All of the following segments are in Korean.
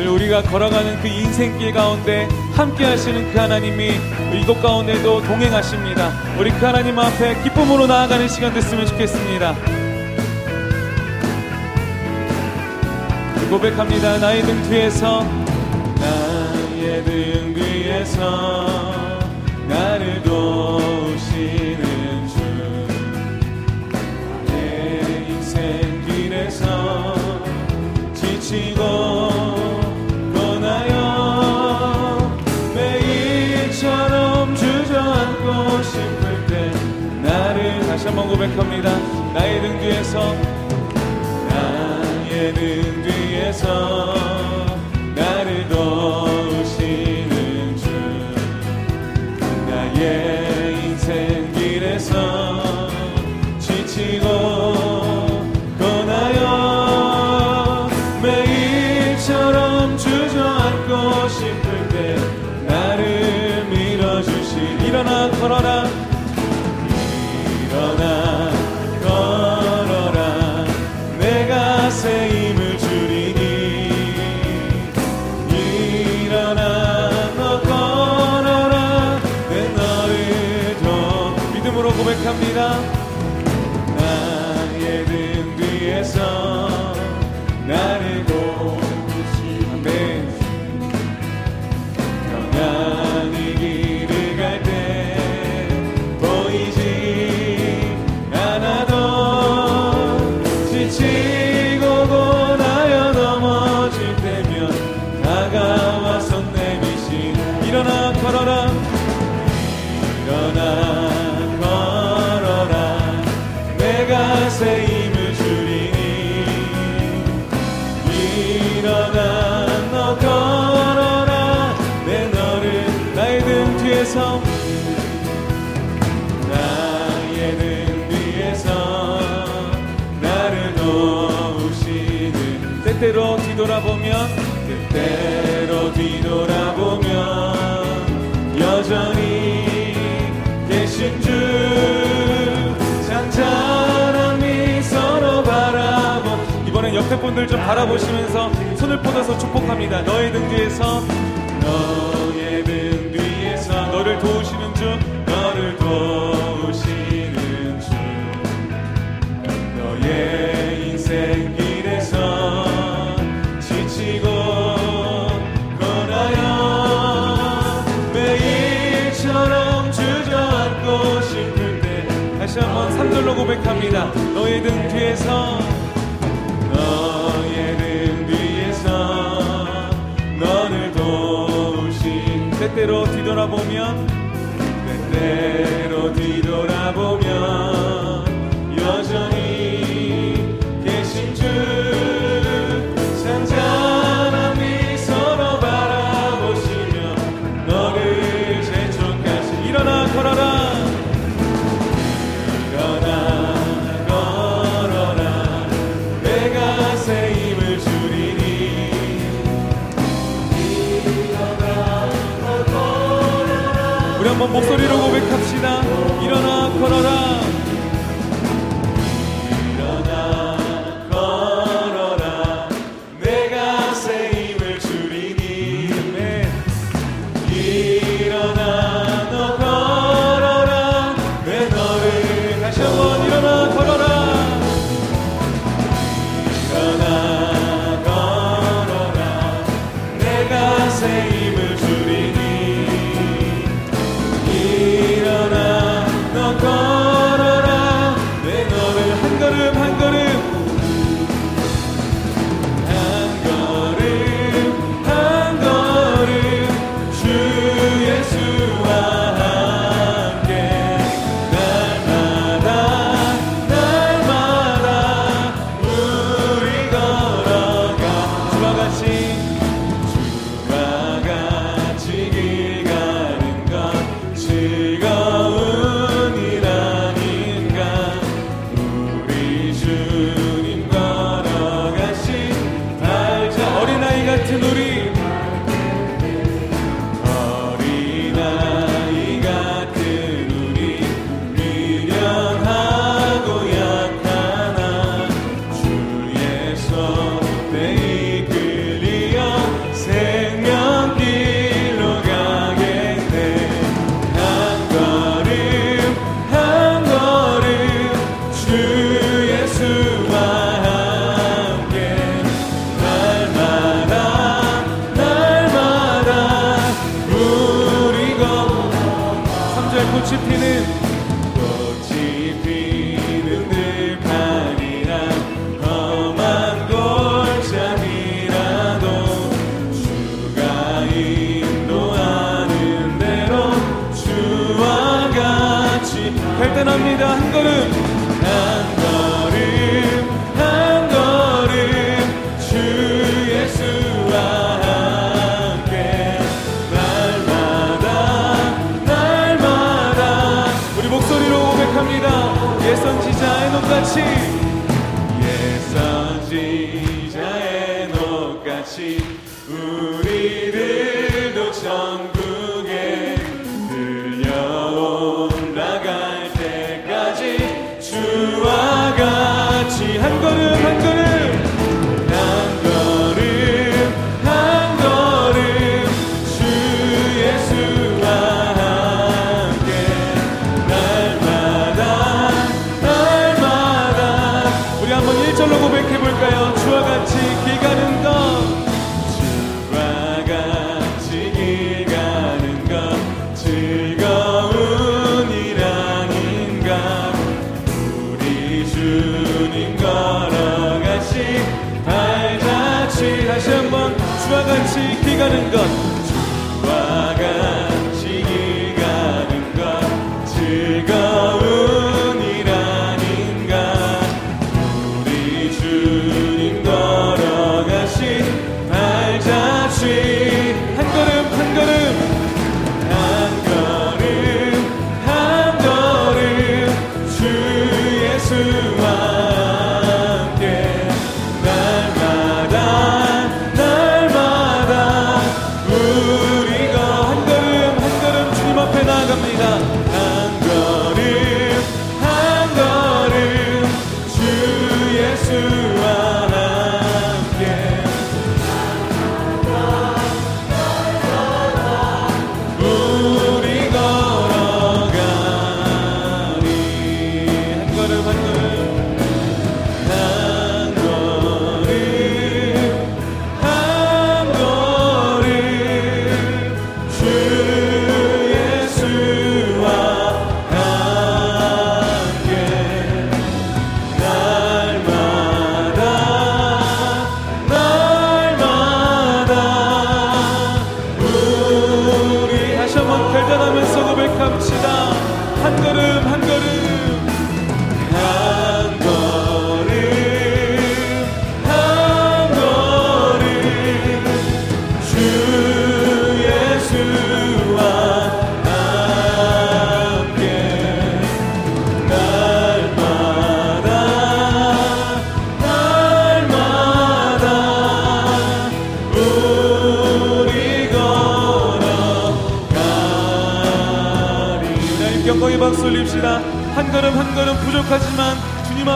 늘 우리가 걸어가는 그 인생길 가운데 함께 하시는 그 하나님이 이곳 가운데도 동행하십니다. 우리 그 하나님 앞에 기쁨으로 나아가는 시간 됐으면 좋겠습니다. 고백합니다. 나의 등 뒤에서 나의 등 뒤에서 나를 도우시는 주내 인생 길에서 지치고 고백합니다. 나의 등 뒤에서 나의 등 뒤에서 나를 도우시는 주 나의 인생 길에서 지치고 일어나 걸어라 일어나 너 걸어라 내 너를 등 뒤에서 나의 등 뒤에서 나를 도우시는 때때로 뒤돌아보면 때때로 뒤돌아보면 여전히 옆에 분들 좀 바라보시면서 손을 뻗어서 축복합니다. 너의 등 뒤에서 너의 등 뒤에서 너를 도우시는 주 너를 도우시는 주 너의 인생 길에서 지치고 한번 3절로 고백합니다. 너의 등 뒤에서 때때로 뒤돌아보면 때때로 뒤돌아보면 한번 목소리로 고백합시다. 일어나 걸어라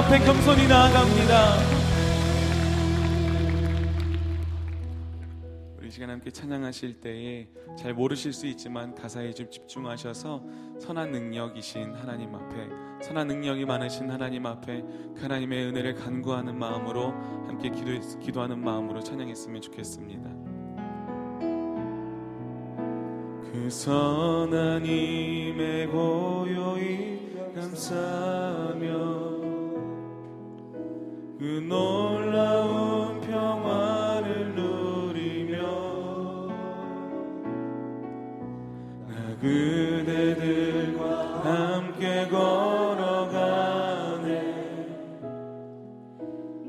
앞에 겸손히 나아갑니다. 우리 시간 함께 찬양하실 때에 잘 모르실 수 있지만 가사에 좀 집중하셔서 선한 능력이신 하나님 앞에 선한 능력이 많으신 하나님 앞에 그 하나님의 은혜를 간구하는 마음으로 함께 기도, 기도하는 마음으로 찬양했으면 좋겠습니다. 그 선하님의 고요히 감사하며 그 놀라운 평화를 누리며 나 그대들과 함께 걸어가네.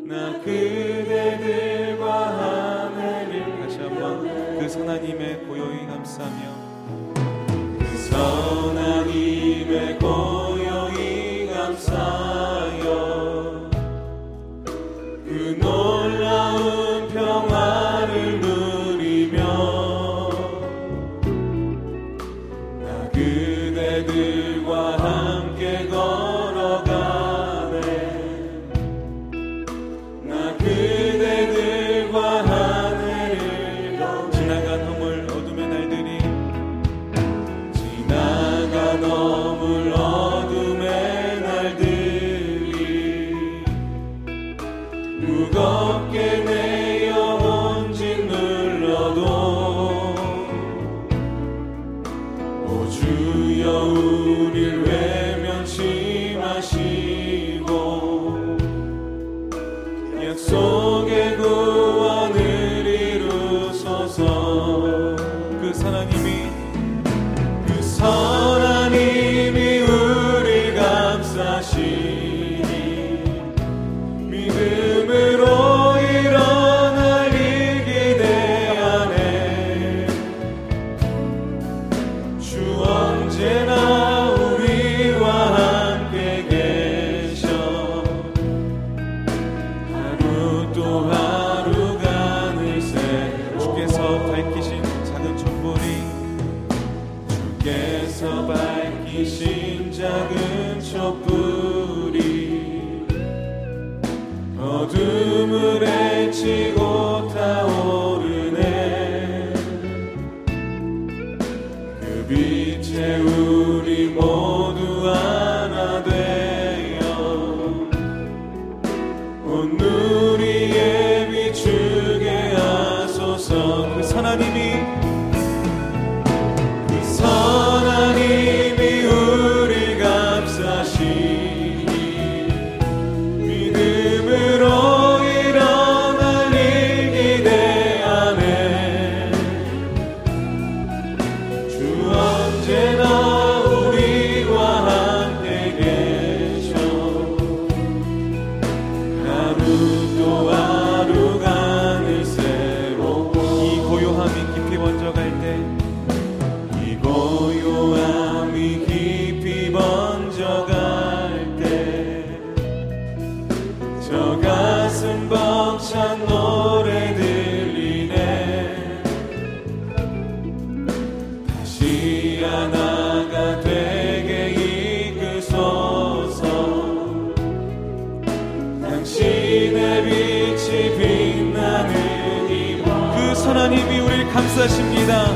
나 그대들과 하늘을 다시 한번 그 선하님의 고요히 감싸며 그 선하님의 고 감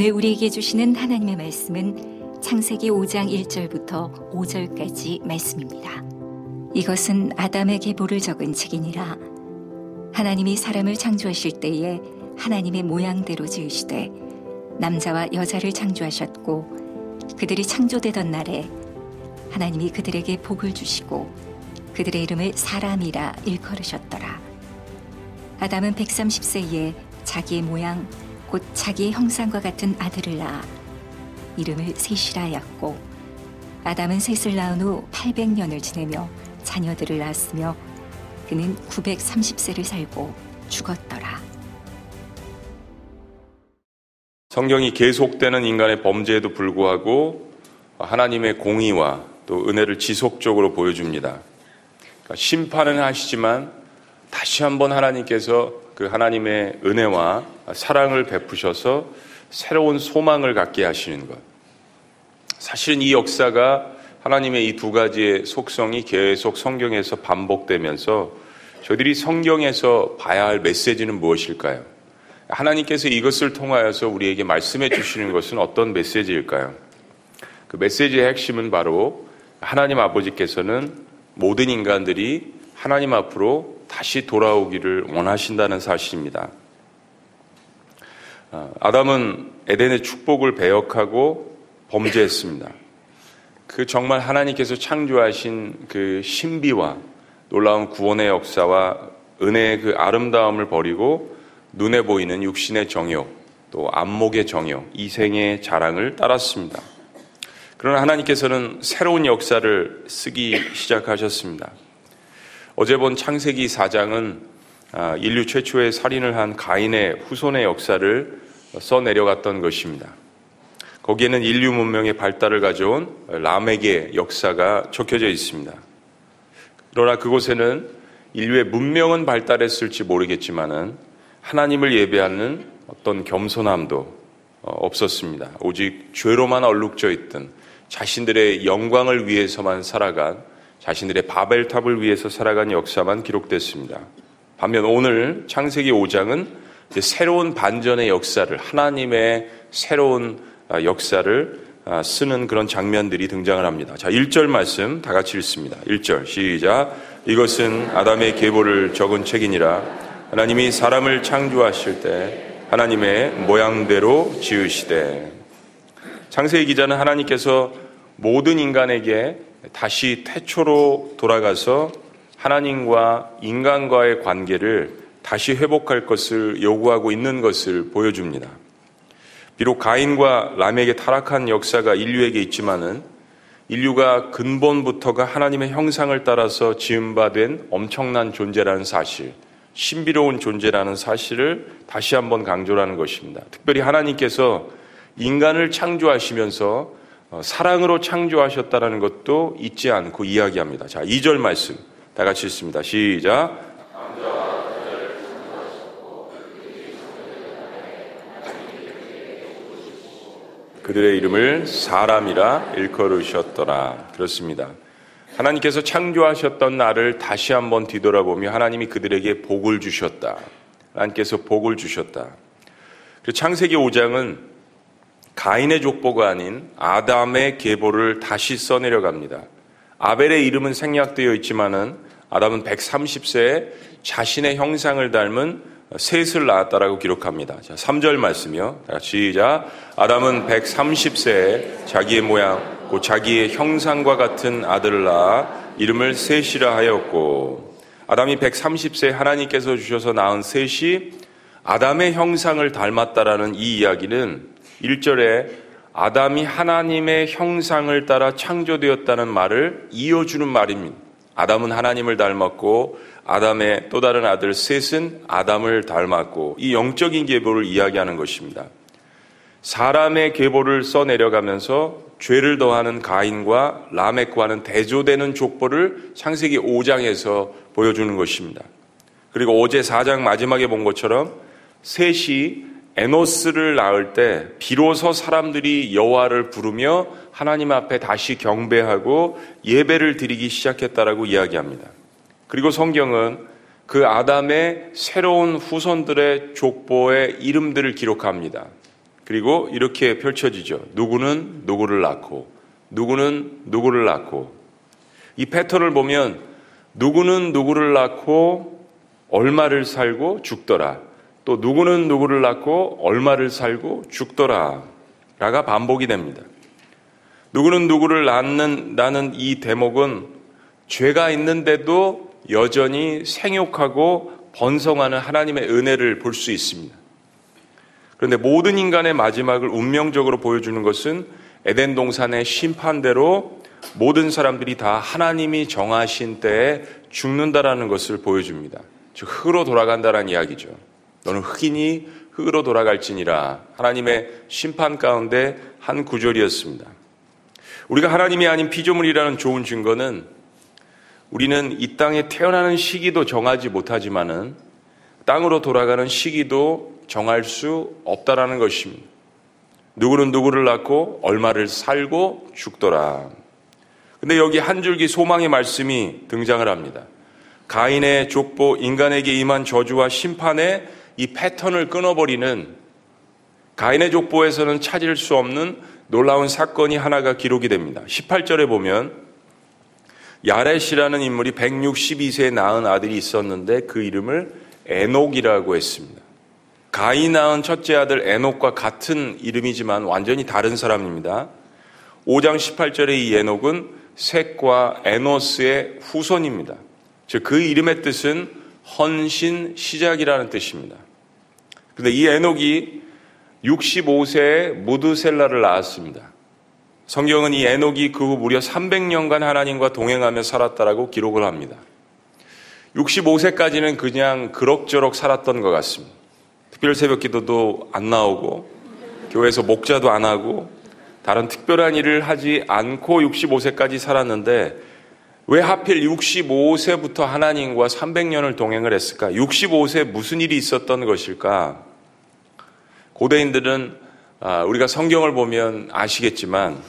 오늘 우리에게 주시는 하나님의 말씀은 창세기 5장 1절부터 5절까지 말씀입니다. 이것은 아담의 계보를 적은 책이니라 하나님이 사람을 창조하실 때에 하나님의 모양대로 지으시되 남자와 여자를 창조하셨고 그들이 창조되던 날에 하나님이 그들에게 복을 주시고 그들의 이름을 사람이라 일컬으셨더라 아담은 130세에 자기의 모양 곧 자기의 형상과 같은 아들을 낳아 이름을 셋이라 하였고 아담은 셋을 낳은 후 800년을 지내며 자녀들을 낳았으며 그는 930세를 살고 죽었더라. 성경이 계속되는 인간의 범죄에도 불구하고 하나님의 공의와 또 은혜를 지속적으로 보여줍니다. 그러니까 심판은 하시지만 다시 한번 하나님께서 그 하나님의 은혜와 사랑을 베푸셔서 새로운 소망을 갖게 하시는 것. 사실은 이 역사가 하나님의 이 두 가지의 속성이 계속 성경에서 반복되면서 저희들이 성경에서 봐야 할 메시지는 무엇일까요? 하나님께서 이것을 통하여서 우리에게 말씀해 주시는 것은 어떤 메시지일까요? 그 메시지의 핵심은 바로 하나님 아버지께서는 모든 인간들이 하나님 앞으로 다시 돌아오기를 원하신다는 사실입니다. 아담은 에덴의 축복을 배역하고 범죄했습니다. 그 정말 하나님께서 창조하신 그 신비와 놀라운 구원의 역사와 은혜의 그 아름다움을 버리고 눈에 보이는 육신의 정욕, 또 안목의 정욕, 이생의 자랑을 따랐습니다. 그러나 하나님께서는 새로운 역사를 쓰기 시작하셨습니다. 어제 본 창세기 4장은 인류 최초의 살인을 한 가인의 후손의 역사를 써내려갔던 것입니다. 거기에는 인류 문명의 발달을 가져온 람에게 역사가 적혀져 있습니다. 그러나 그곳에는 인류의 문명은 발달했을지 모르겠지만은 하나님을 예배하는 어떤 겸손함도 없었습니다. 오직 죄로만 얼룩져 있던 자신들의 영광을 위해서만 살아간 자신들의 바벨탑을 위해서 살아간 역사만 기록됐습니다. 반면 오늘 창세기 5장은 새로운 반전의 역사를 하나님의 새로운 아, 역사를 아, 쓰는 그런 장면들이 등장을 합니다. 자, 1절 말씀 다 같이 읽습니다. 1절 시작. 이것은 아담의 계보를 적은 책이니라. 하나님이 사람을 창조하실 때 하나님의 모양대로 지으시되. 창세기 기자는 하나님께서 모든 인간에게 다시 태초로 돌아가서 하나님과 인간과의 관계를 다시 회복할 것을 요구하고 있는 것을 보여줍니다. 비록 가인과 람에게 타락한 역사가 인류에게 있지만은 인류가 근본부터가 하나님의 형상을 따라서 지음받은 엄청난 존재라는 사실, 신비로운 존재라는 사실을 다시 한번 강조하는 것입니다. 특별히 하나님께서 인간을 창조하시면서 어, 사랑으로 창조하셨다는 것도 잊지 않고 이야기합니다. 자, 2절 말씀 다 같이 읽습니다. 시작. 그들의 이름을 사람이라 일컬으셨더라. 그렇습니다. 하나님께서 창조하셨던 나를 다시 한번 뒤돌아보며 하나님이 그들에게 복을 주셨다. 하나님께서 복을 주셨다. 창세기 5장은 가인의 족보가 아닌 아담의 계보를 다시 써내려 갑니다. 아벨의 이름은 생략되어 있지만은 아담은 130세에 자신의 형상을 닮은 셋을 낳았다라고 기록합니다. 자, 3절 말씀이요. 시작. 아담은 130세에 자기의 모양, 곧 자기의 형상과 같은 아들을 낳아 이름을 셋이라 하였고, 아담이 130세 하나님께서 주셔서 낳은 셋이 아담의 형상을 닮았다라는 이 이야기는 1절에 아담이 하나님의 형상을 따라 창조되었다는 말을 이어주는 말입니다. 아담은 하나님을 닮았고 아담의 또 다른 아들 셋은 아담을 닮았고 이 영적인 계보를 이야기하는 것입니다. 사람의 계보를 써내려가면서 죄를 더하는 가인과 라멕과는 대조되는 족보를 창세기 5장에서 보여주는 것입니다. 그리고 어제 4장 마지막에 본 것처럼 셋이 에노스를 낳을 때 비로소 사람들이 여호와를 부르며 하나님 앞에 다시 경배하고 예배를 드리기 시작했다라고 이야기합니다. 그리고 성경은 그 아담의 새로운 후손들의 족보의 이름들을 기록합니다. 그리고 이렇게 펼쳐지죠. 누구는 누구를 낳고, 누구는 누구를 낳고. 이 패턴을 보면 누구는 누구를 낳고 얼마를 살고 죽더라. 또 누구는 누구를 낳고 얼마를 살고 죽더라. 라가 반복이 됩니다. 누구는 누구를 낳는다는 이 대목은 죄가 있는데도 여전히 생육하고 번성하는 하나님의 은혜를 볼 수 있습니다. 그런데 모든 인간의 마지막을 운명적으로 보여주는 것은 에덴 동산의 심판대로 모든 사람들이 다 하나님이 정하신 때에 죽는다라는 것을 보여줍니다. 즉 흙으로 돌아간다라는 이야기죠. 너는 흑인이 흙으로 돌아갈지니라 하나님의 심판 가운데 한 구절이었습니다. 우리가 하나님이 아닌 피조물이라는 좋은 증거는 우리는 이 땅에 태어나는 시기도 정하지 못하지만은 땅으로 돌아가는 시기도 정할 수 없다라는 것입니다. 누구는 누구를 낳고 얼마를 살고 죽더라. 근데 여기 한 줄기 소망의 말씀이 등장을 합니다. 가인의 족보 인간에게 임한 저주와 심판의 이 패턴을 끊어버리는 가인의 족보에서는 찾을 수 없는 놀라운 사건이 하나가 기록이 됩니다. 18절에 보면 야렛이라는 인물이 162세에 낳은 아들이 있었는데 그 이름을 에녹이라고 했습니다. 가이 낳은 첫째 아들 에녹과 같은 이름이지만 완전히 다른 사람입니다. 5장 18절의 이 에녹은 셋과 에노스의 후손입니다. 즉 그 이름의 뜻은 헌신 시작이라는 뜻입니다. 그런데 이 에녹이 65세에 무드셀라를 낳았습니다. 성경은 이 에녹이 그 후 무려 300년간 하나님과 동행하며 살았다라고 기록을 합니다. 65세까지는 그냥 그럭저럭 살았던 것 같습니다. 특별 새벽 기도도 안 나오고 교회에서 목자도 안 하고 다른 특별한 일을 하지 않고 65세까지 살았는데 왜 하필 65세부터 하나님과 300년을 동행을 했을까? 65세 무슨 일이 있었던 것일까? 고대인들은 아, 우리가 성경을 보면 아시겠지만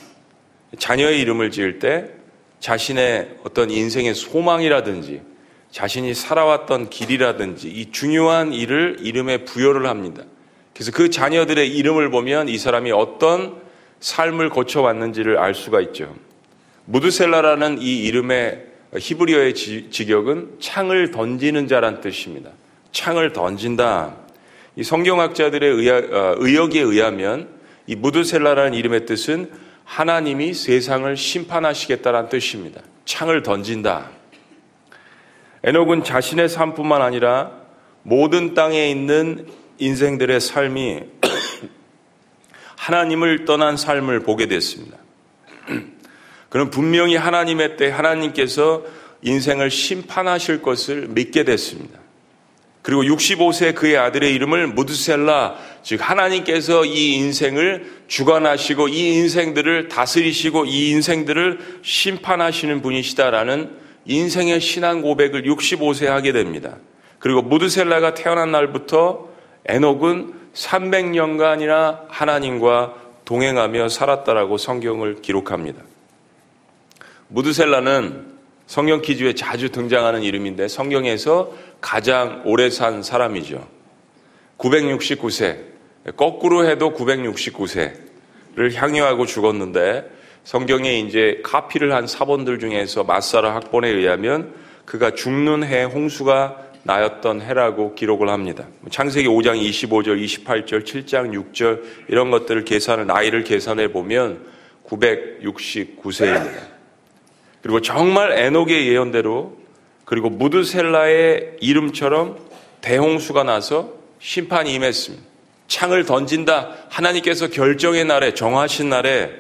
자녀의 이름을 지을 때 자신의 어떤 인생의 소망이라든지 자신이 살아왔던 길이라든지 이 중요한 일을 이름에 부여를 합니다. 그래서 그 자녀들의 이름을 보면 이 사람이 어떤 삶을 거쳐왔는지를 알 수가 있죠. 무드셀라라는 이 이름의 히브리어의 직역은 창을 던지는 자란 뜻입니다. 창을 던진다. 이 성경학자들의 어, 의역에 의하면 이 무드셀라라는 이름의 뜻은 하나님이 세상을 심판하시겠다는 뜻입니다. 창을 던진다. 에녹은 자신의 삶뿐만 아니라 모든 땅에 있는 인생들의 삶이 하나님을 떠난 삶을 보게 됐습니다. 그는 분명히 하나님의 때 하나님께서 인생을 심판하실 것을 믿게 됐습니다. 그리고 65세 그의 아들의 이름을 무드셀라, 즉 하나님께서 이 인생을 주관하시고 이 인생들을 다스리시고 이 인생들을 심판하시는 분이시다라는 인생의 신앙 고백을 65세 하게 됩니다. 그리고 무드셀라가 태어난 날부터 에녹은 300년간이나 하나님과 동행하며 살았다라고 성경을 기록합니다. 무드셀라는 성경 기주에 자주 등장하는 이름인데 성경에서 가장 오래 산 사람이죠. 969세. 거꾸로 해도 969세를 향유하고 죽었는데 성경에 이제 카피를 한 사본들 중에서 마사라 학본에 의하면 그가 죽는 해 홍수가 나였던 해라고 기록을 합니다. 창세기 5장 25절, 28절, 7장 6절 이런 것들을 계산을 나이를 계산해 보면 969세입니다. 그리고 정말 에녹의 예언대로 그리고 무드셀라의 이름처럼 대홍수가 나서 심판이 임했습니다. 창을 던진다. 하나님께서 결정의 날에 정하신 날에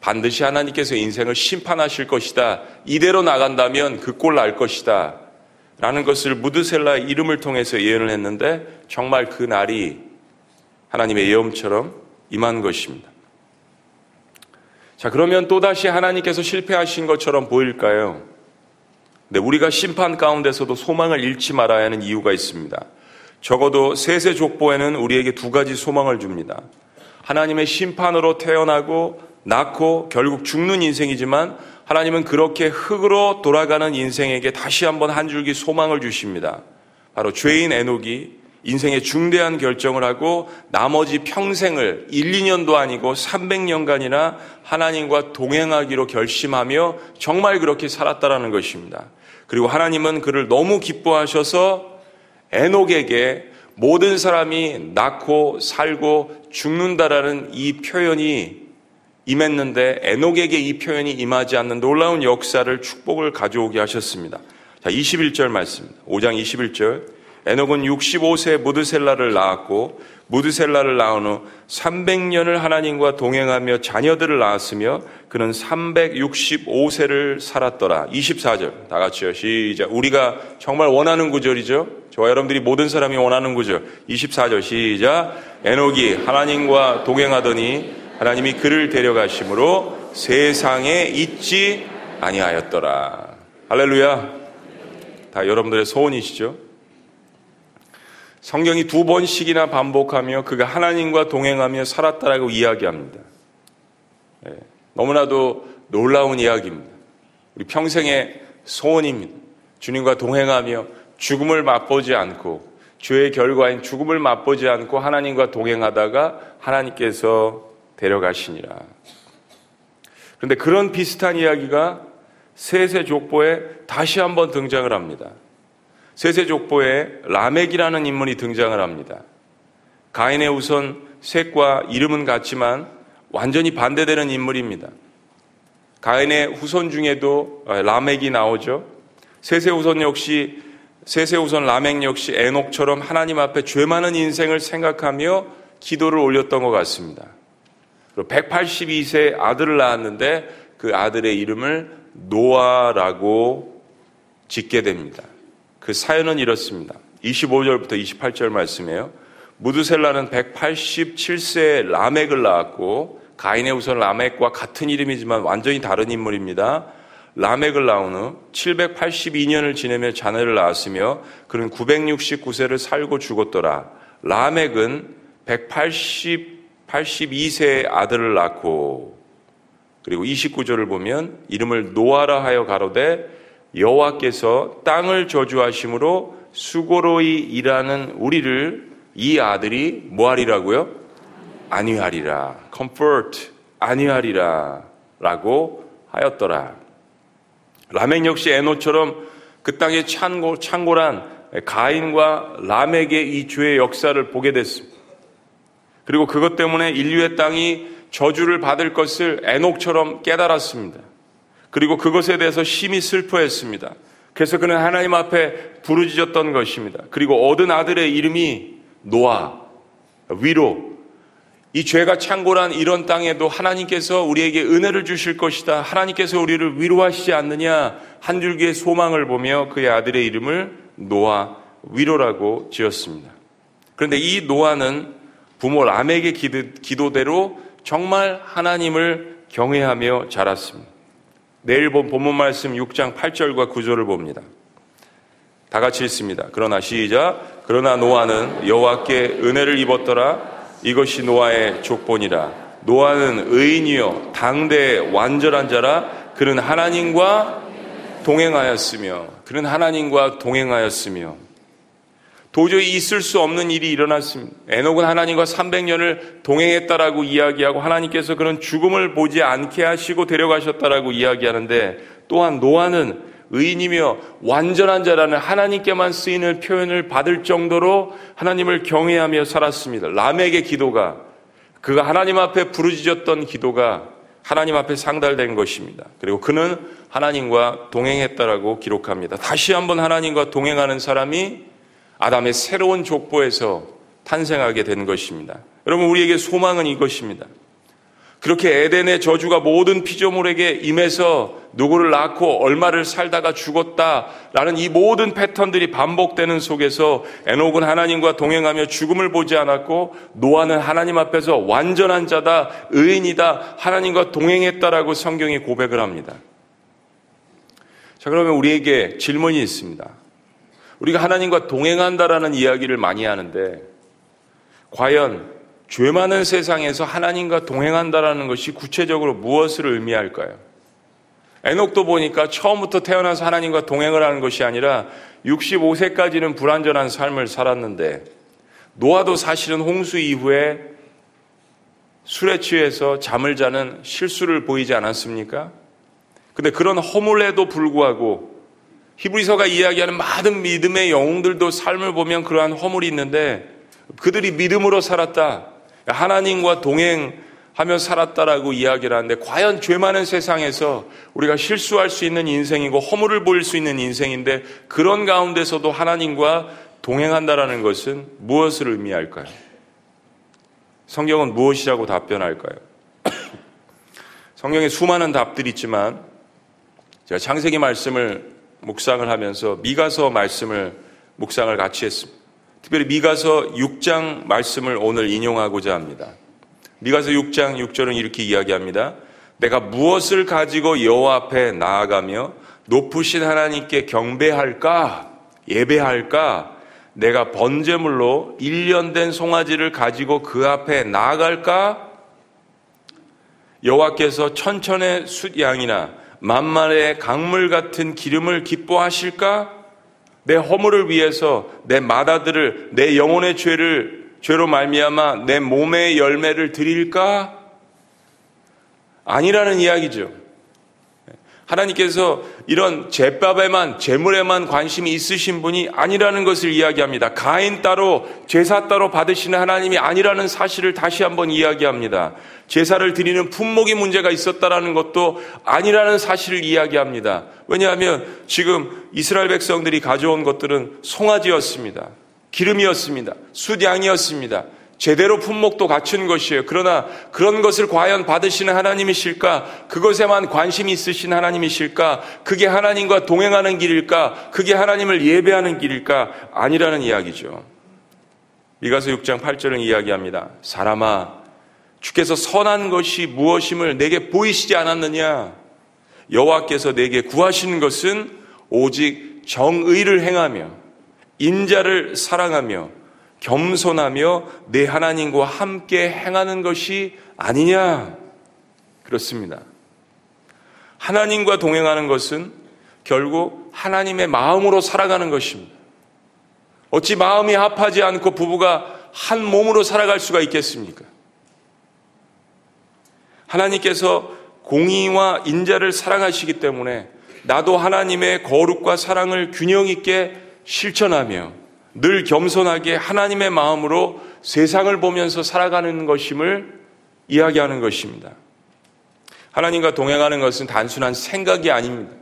반드시 하나님께서 인생을 심판하실 것이다. 이대로 나간다면 그 꼴 날 것이다. 라는 것을 무드셀라 이름을 통해서 예언을 했는데 정말 그 날이 하나님의 예언처럼 임한 것입니다. 자, 그러면 또다시 하나님께서 실패하신 것처럼 보일까요? 네, 우리가 심판 가운데서도 소망을 잃지 말아야 하는 이유가 있습니다. 적어도 세세 족보에는 우리에게 두 가지 소망을 줍니다. 하나님의 심판으로 태어나고 낳고 결국 죽는 인생이지만 하나님은 그렇게 흙으로 돌아가는 인생에게 다시 한번 한 줄기 소망을 주십니다. 바로 죄인 에녹이 인생의 중대한 결정을 하고 나머지 평생을 1, 2년도 아니고 300년간이나 하나님과 동행하기로 결심하며 정말 그렇게 살았다라는 것입니다. 그리고 하나님은 그를 너무 기뻐하셔서 에녹에게 모든 사람이 낳고 살고 죽는다라는 이 표현이 임했는데 에녹에게 이 표현이 임하지 않는 놀라운 역사를 축복을 가져오게 하셨습니다. 자, 21절 말씀입니다. 5장 21절. 에녹은 65세 무드셀라를 낳았고 무드셀라를 낳은 후 300년을 하나님과 동행하며 자녀들을 낳았으며 그는 365세를 살았더라. 24절. 다 같이요. 시작. 우리가 정말 원하는 구절이죠. 저와 여러분들이 모든 사람이 원하는 구절. 24절. 시작. 에녹이 하나님과 동행하더니 하나님이 그를 데려가심으로 세상에 있지 아니하였더라. 할렐루야. 다 여러분들의 소원이시죠? 성경이 두 번씩이나 반복하며 그가 하나님과 동행하며 살았다라고 이야기합니다. 네, 너무나도 놀라운 이야기입니다. 우리 평생의 소원입니다. 주님과 동행하며 죽음을 맛보지 않고 죄의 결과인 죽음을 맛보지 않고 하나님과 동행하다가 하나님께서 데려가시니라. 그런데 그런 비슷한 이야기가 세세 족보에 다시 한번 등장을 합니다. 세세족보에 라멕이라는 인물이 등장을 합니다. 가인의 우선 셋과 이름은 같지만 완전히 반대되는 인물입니다. 가인의 후손 중에도 어, 라멕이 나오죠. 세세 후손 역시 세세 후손 라멕 역시 에녹처럼 하나님 앞에 죄 많은 인생을 생각하며 기도를 올렸던 것 같습니다. 182세 아들을 낳았는데 그 아들의 이름을 노아라고 짓게 됩니다. 그 사연은 이렇습니다. 25절부터 28절 말씀이에요. 무드셀라는 187세 라멕을 낳았고 가인의 우선 라멕과 같은 이름이지만 완전히 다른 인물입니다. 라멕을 낳은 후 782년을 지내며 자녀를 낳았으며 그는 969세를 살고 죽었더라. 라멕은 180 82세의 아들을 낳고 그리고 29절을 보면 이름을 노아라 하여 가로되 여호와께서 땅을 저주하심으로 수고로이 일하는 우리를 이 아들이 뭐하리라고요? 안위하리라. comfort 안위하리라. 라고 하였더라. 라멕 역시 에노처럼 그 땅의 창고, 창고란 가인과 라멕의 이 죄의 역사를 보게 됐습니다. 그리고 그것 때문에 인류의 땅이 저주를 받을 것을 에녹처럼 깨달았습니다. 그리고 그것에 대해서 심히 슬퍼했습니다. 그래서 그는 하나님 앞에 부르짖었던 것입니다. 그리고 얻은 아들의 이름이 노아, 위로. 이 죄가 창고란 이런 땅에도 하나님께서 우리에게 은혜를 주실 것이다. 하나님께서 우리를 위로하시지 않느냐. 한 줄기의 소망을 보며 그의 아들의 이름을 노아, 위로라고 지었습니다. 그런데 이 노아는 부모 람에게 기도대로 정말 하나님을 경외하며 자랐습니다. 내일 본 본문 말씀 6장 8절과 9절을 봅니다. 다 같이 읽습니다. 그러나 시작. 그러나 노아는 여호와께 은혜를 입었더라. 이것이 노아의 족본이라. 노아는 의인이요 당대 완전한 자라. 그는 하나님과 동행하였으며 그는 하나님과 동행하였으며 도저히 있을 수 없는 일이 일어났습니다. 에녹은 하나님과 300년을 동행했다라고 이야기하고 하나님께서 그런 죽음을 보지 않게 하시고 데려가셨다라고 이야기하는데 또한 노아는 의인이며 완전한 자라는 하나님께만 쓰이는 표현을 받을 정도로 하나님을 경외하며 살았습니다. 람에게 기도가 그가 하나님 앞에 부르짖었던 기도가 하나님 앞에 상달된 것입니다. 그리고 그는 하나님과 동행했다라고 기록합니다. 다시 한번 하나님과 동행하는 사람이 아담의 새로운 족보에서 탄생하게 된 것입니다. 여러분, 우리에게 소망은 이것입니다. 그렇게 에덴의 저주가 모든 피조물에게 임해서 누구를 낳고 얼마를 살다가 죽었다라는 이 모든 패턴들이 반복되는 속에서 에녹은 하나님과 동행하며 죽음을 보지 않았고 노아는 하나님 앞에서 완전한 자다, 의인이다, 하나님과 동행했다라고 성경이 고백을 합니다. 자, 그러면 우리에게 질문이 있습니다. 우리가 하나님과 동행한다라는 이야기를 많이 하는데 과연 죄 많은 세상에서 하나님과 동행한다라는 것이 구체적으로 무엇을 의미할까요? 에녹도 보니까 처음부터 태어나서 하나님과 동행을 하는 것이 아니라 65세까지는 불완전한 삶을 살았는데 노아도 사실은 홍수 이후에 술에 취해서 잠을 자는 실수를 보이지 않았습니까? 근데 그런 허물에도 불구하고 히브리서가 이야기하는 많은 믿음의 영웅들도 삶을 보면 그러한 허물이 있는데 그들이 믿음으로 살았다. 하나님과 동행하며 살았다라고 이야기를 하는데 과연 죄 많은 세상에서 우리가 실수할 수 있는 인생이고 허물을 보일 수 있는 인생인데 그런 가운데서도 하나님과 동행한다라는 것은 무엇을 의미할까요? 성경은 무엇이라고 답변할까요? 성경에 수많은 답들이 있지만 제가 창세기 말씀을 묵상을 하면서 미가서 말씀을 묵상을 같이 했습니다. 특별히 미가서 6장 말씀을 오늘 인용하고자 합니다. 미가서 6장 6절은 이렇게 이야기합니다. 내가 무엇을 가지고 여호와 앞에 나아가며 높으신 하나님께 경배할까? 예배할까? 내가 번제물로 1년 된 송아지를 가지고 그 앞에 나아갈까? 여호와께서 천천의 숫양이나 만만의 강물 같은 기름을 기뻐하실까? 내 허물을 위해서 내 마다들을 내 영혼의 죄를 죄로 말미암아 내 몸의 열매를 드릴까? 아니라는 이야기죠. 하나님께서 이런 제밥에만 재물에만 관심이 있으신 분이 아니라는 것을 이야기합니다. 가인 따로 제사 따로 받으시는 하나님이 아니라는 사실을 다시 한번 이야기합니다. 제사를 드리는 품목이 문제가 있었다라는 것도 아니라는 사실을 이야기합니다. 왜냐하면 지금 이스라엘 백성들이 가져온 것들은 송아지였습니다. 기름이었습니다. 숫양이었습니다. 제대로 품목도 갖춘 것이에요. 그러나 그런 것을 과연 받으시는 하나님이실까? 그것에만 관심이 있으신 하나님이실까? 그게 하나님과 동행하는 길일까? 그게 하나님을 예배하는 길일까? 아니라는 이야기죠. 미가서 6장 8절은 이야기합니다. 사람아, 주께서 선한 것이 무엇임을 내게 보이시지 않았느냐? 여호와께서 내게 구하시는 것은 오직 정의를 행하며 인자를 사랑하며 겸손하며 내 하나님과 함께 행하는 것이 아니냐? 그렇습니다. 하나님과 동행하는 것은 결국 하나님의 마음으로 살아가는 것입니다. 어찌 마음이 합하지 않고 부부가 한 몸으로 살아갈 수가 있겠습니까? 하나님께서 공의와 인자를 사랑하시기 때문에 나도 하나님의 거룩과 사랑을 균형 있게 실천하며 늘 겸손하게 하나님의 마음으로 세상을 보면서 살아가는 것임을 이야기하는 것입니다. 하나님과 동행하는 것은 단순한 생각이 아닙니다.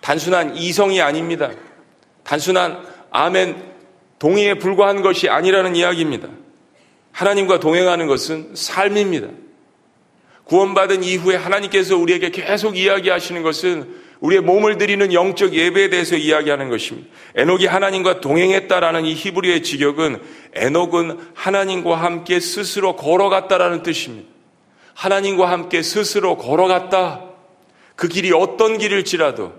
단순한 이성이 아닙니다. 단순한 아멘 동의에 불과한 것이 아니라는 이야기입니다. 하나님과 동행하는 것은 삶입니다. 구원받은 이후에 하나님께서 우리에게 계속 이야기하시는 것은 우리의 몸을 드리는 영적 예배에 대해서 이야기하는 것입니다. 에녹이 하나님과 동행했다라는 이 히브리의 직역은 에녹은 하나님과 함께 스스로 걸어갔다라는 뜻입니다. 하나님과 함께 스스로 걸어갔다. 그 길이 어떤 길일지라도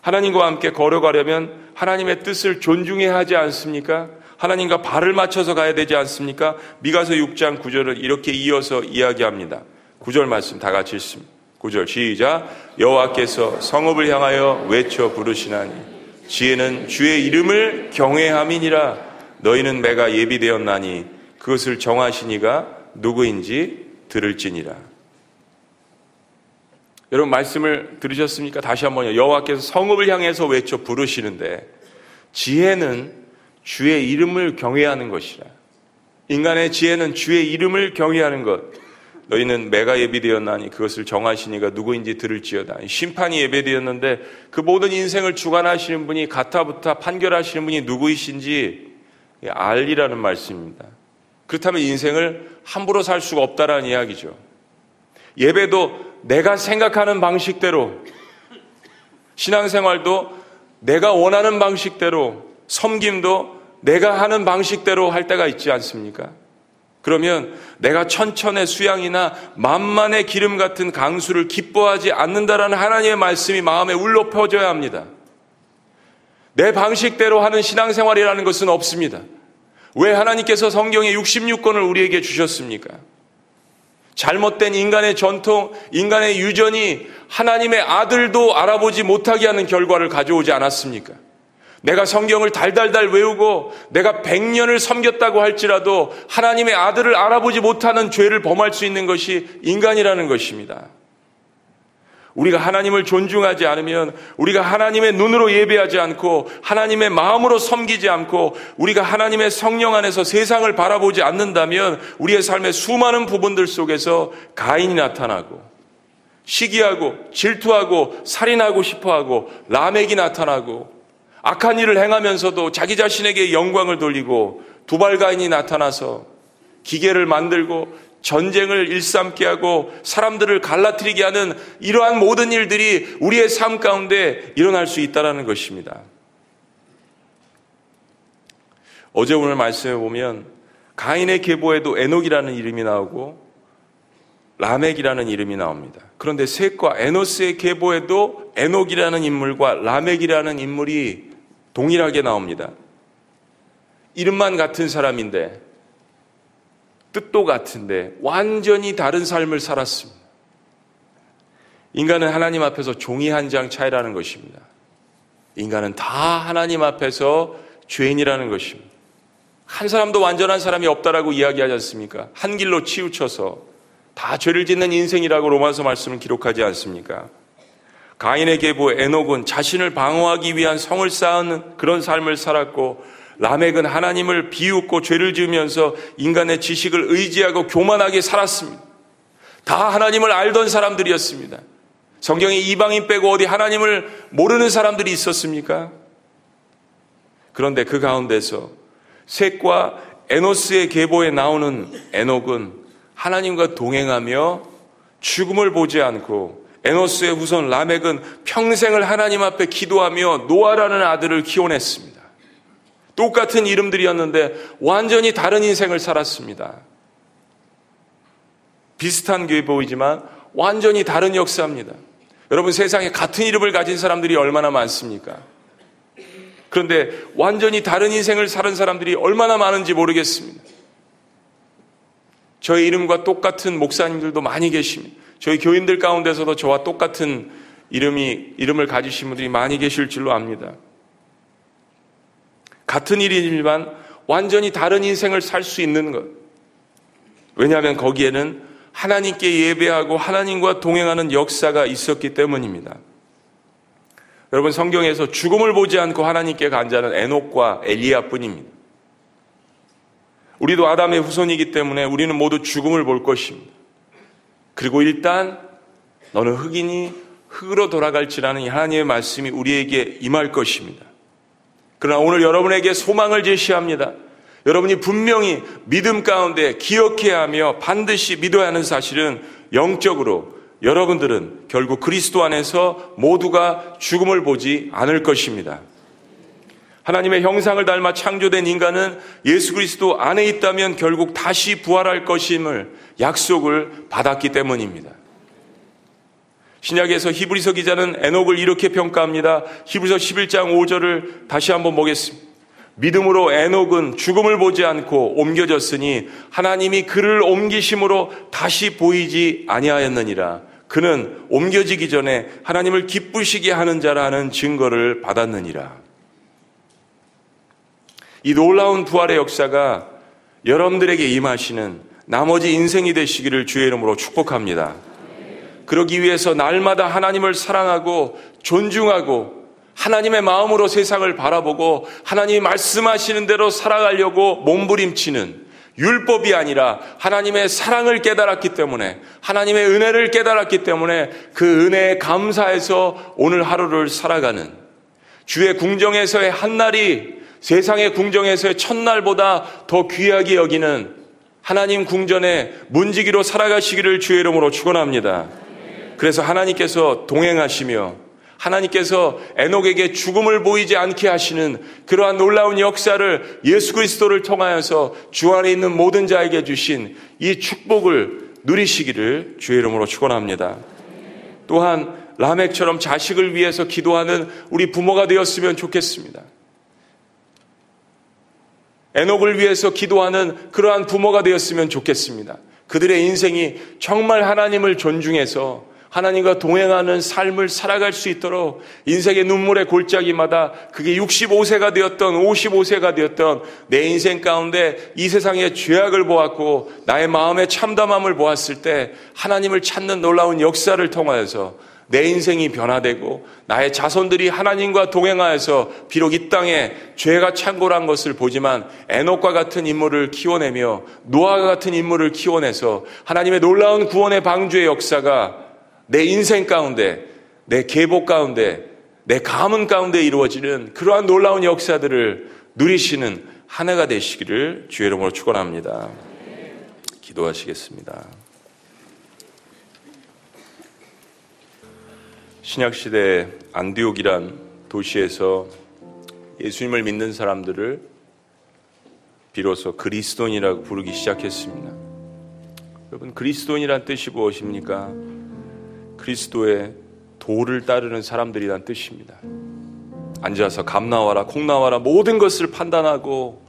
하나님과 함께 걸어가려면 하나님의 뜻을 존중해야 하지 않습니까? 하나님과 발을 맞춰서 가야 되지 않습니까? 미가서 6장 9절을 이렇게 이어서 이야기합니다. 9절 말씀 다 같이 읽습니다. 9절 시작 여호와께서 성읍을 향하여 외쳐 부르시나니 지혜는 주의 이름을 경외함이니라 너희는 매가 예비되었나니 그것을 정하시니가 누구인지 들을지니라. 여러분 말씀을 들으셨습니까? 다시 한번요. 여호와께서 성읍을 향해서 외쳐 부르시는데 지혜는 주의 이름을 경외하는 것이라. 인간의 지혜는 주의 이름을 경외하는 것. 너희는 매가 예비되었나니 그것을 정하시니가 누구인지 들을지어다. 심판이 예배되었는데 그 모든 인생을 주관하시는 분이 가타부타 판결하시는 분이 누구이신지 알리라는 말씀입니다. 그렇다면 인생을 함부로 살 수가 없다라는 이야기죠. 예배도 내가 생각하는 방식대로 신앙생활도 내가 원하는 방식대로 섬김도 내가 하는 방식대로 할 때가 있지 않습니까? 그러면 내가 천천의 수양이나 만만의 기름 같은 강수를 기뻐하지 않는다라는 하나님의 말씀이 마음에 울려 퍼져야 합니다. 내 방식대로 하는 신앙생활이라는 것은 없습니다. 왜 하나님께서 성경에 66권을 우리에게 주셨습니까? 잘못된 인간의 전통, 인간의 유전이 하나님의 아들도 알아보지 못하게 하는 결과를 가져오지 않았습니까? 내가 성경을 달달달 외우고 내가 100년을 섬겼다고 할지라도 하나님의 아들을 알아보지 못하는 죄를 범할 수 있는 것이 인간이라는 것입니다. 우리가 하나님을 존중하지 않으면 우리가 하나님의 눈으로 예배하지 않고 하나님의 마음으로 섬기지 않고 우리가 하나님의 성령 안에서 세상을 바라보지 않는다면 우리의 삶의 수많은 부분들 속에서 가인이 나타나고 시기하고 질투하고 살인하고 싶어하고 라멕이 나타나고 악한 일을 행하면서도 자기 자신에게 영광을 돌리고 두발가인이 나타나서 기계를 만들고 전쟁을 일삼게 하고 사람들을 갈라뜨리게 하는 이러한 모든 일들이 우리의 삶 가운데 일어날 수 있다는 것입니다. 어제 오늘 말씀해 보면 가인의 계보에도 에녹이라는 이름이 나오고 라멕이라는 이름이 나옵니다. 그런데 셋과 에노스의 계보에도 에녹이라는 인물과 라멕이라는 인물이 동일하게 나옵니다. 이름만 같은 사람인데 뜻도 같은데 완전히 다른 삶을 살았습니다. 인간은 하나님 앞에서 종이 한 장 차이라는 것입니다. 인간은 다 하나님 앞에서 죄인이라는 것입니다. 한 사람도 완전한 사람이 없다라고 이야기하지 않습니까? 한 길로 치우쳐서 다 죄를 짓는 인생이라고 로마서 말씀을 기록하지 않습니까? 가인의 계보 에녹은 자신을 방어하기 위한 성을 쌓은 그런 삶을 살았고 라멕은 하나님을 비웃고 죄를 지으면서 인간의 지식을 의지하고 교만하게 살았습니다. 다 하나님을 알던 사람들이었습니다. 성경에 이방인 빼고 어디 하나님을 모르는 사람들이 있었습니까? 그런데 그 가운데서 셋과 에노스의 계보에 나오는 에녹은 하나님과 동행하며 죽음을 보지 않고 에노스의 후손 라멕은 평생을 하나님 앞에 기도하며 노아라는 아들을 키워냈습니다. 똑같은 이름들이었는데 완전히 다른 인생을 살았습니다. 비슷한 교회 보이지만 완전히 다른 역사입니다. 여러분 세상에 같은 이름을 가진 사람들이 얼마나 많습니까? 그런데 완전히 다른 인생을 사는 사람들이 얼마나 많은지 모르겠습니다. 저희 이름과 똑같은 목사님들도 많이 계십니다. 저희 교인들 가운데서도 저와 똑같은 이름이, 이름을 가지신 분들이 많이 계실 줄로 압니다. 같은 일이지만 완전히 다른 인생을 살 수 있는 것. 왜냐하면 거기에는 하나님께 예배하고 하나님과 동행하는 역사가 있었기 때문입니다. 여러분 성경에서 죽음을 보지 않고 하나님께 간 자는 에녹과 엘리야뿐입니다. 우리도 아담의 후손이기 때문에 우리는 모두 죽음을 볼 것입니다. 그리고 일단 너는 흑인이 흙으로 돌아갈지라는 하나님의 말씀이 우리에게 임할 것입니다. 그러나 오늘 여러분에게 소망을 제시합니다. 여러분이 분명히 믿음 가운데 기억해야 하며 반드시 믿어야 하는 사실은 영적으로 여러분들은 결국 그리스도 안에서 모두가 죽음을 보지 않을 것입니다. 하나님의 형상을 닮아 창조된 인간은 예수 그리스도 안에 있다면 결국 다시 부활할 것임을 약속을 받았기 때문입니다. 신약에서 히브리서 기자는 에녹을 이렇게 평가합니다. 히브리서 11장 5절을 다시 한번 보겠습니다. 믿음으로 에녹은 죽음을 보지 않고 옮겨졌으니 하나님이 그를 옮기심으로 다시 보이지 아니하였느니라. 그는 옮겨지기 전에 하나님을 기쁘시게 하는 자라는 증거를 받았느니라. 이 놀라운 부활의 역사가 여러분들에게 임하시는 나머지 인생이 되시기를 주의 이름으로 축복합니다. 그러기 위해서 날마다 하나님을 사랑하고 존중하고 하나님의 마음으로 세상을 바라보고 하나님이 말씀하시는 대로 살아가려고 몸부림치는 율법이 아니라 하나님의 사랑을 깨달았기 때문에 하나님의 은혜를 깨달았기 때문에 그 은혜에 감사해서 오늘 하루를 살아가는 주의 궁정에서의 한날이 세상의 궁정에서의 첫날보다 더 귀하게 여기는 하나님 궁전에 문지기로 살아가시기를 주의 이름으로 축원합니다. 그래서 하나님께서 동행하시며 하나님께서 에녹에게 죽음을 보이지 않게 하시는 그러한 놀라운 역사를 예수 그리스도를 통하여서 주 안에 있는 모든 자에게 주신 이 축복을 누리시기를 주의 이름으로 축원합니다. 또한 라멕처럼 자식을 위해서 기도하는 우리 부모가 되었으면 좋겠습니다. 에녹을 위해서 기도하는 그러한 부모가 되었으면 좋겠습니다. 그들의 인생이 정말 하나님을 존중해서 하나님과 동행하는 삶을 살아갈 수 있도록 인생의 눈물의 골짜기마다 그게 65세가 되었던 55세가 되었던 내 인생 가운데 이 세상의 죄악을 보았고 나의 마음의 참담함을 보았을 때 하나님을 찾는 놀라운 역사를 통하여서 내 인생이 변화되고 나의 자손들이 하나님과 동행하여서 비록 이 땅에 죄가 창고란 것을 보지만 에녹과 같은 인물을 키워내며 노아가 같은 인물을 키워내서 하나님의 놀라운 구원의 방주의 역사가 내 인생 가운데, 내 계복 가운데, 내 가문 가운데 이루어지는 그러한 놀라운 역사들을 누리시는 한 해가 되시기를 주의 이름으로 축원합니다. 기도하시겠습니다. 신약 시대 안디옥이란 도시에서 예수님을 믿는 사람들을 비로소 그리스도인이라고 부르기 시작했습니다. 여러분 그리스도인이란 뜻이 무엇입니까? 그리스도의 도를 따르는 사람들이란 뜻입니다. 앉아서 감 나와라, 콩 나와라, 모든 것을 판단하고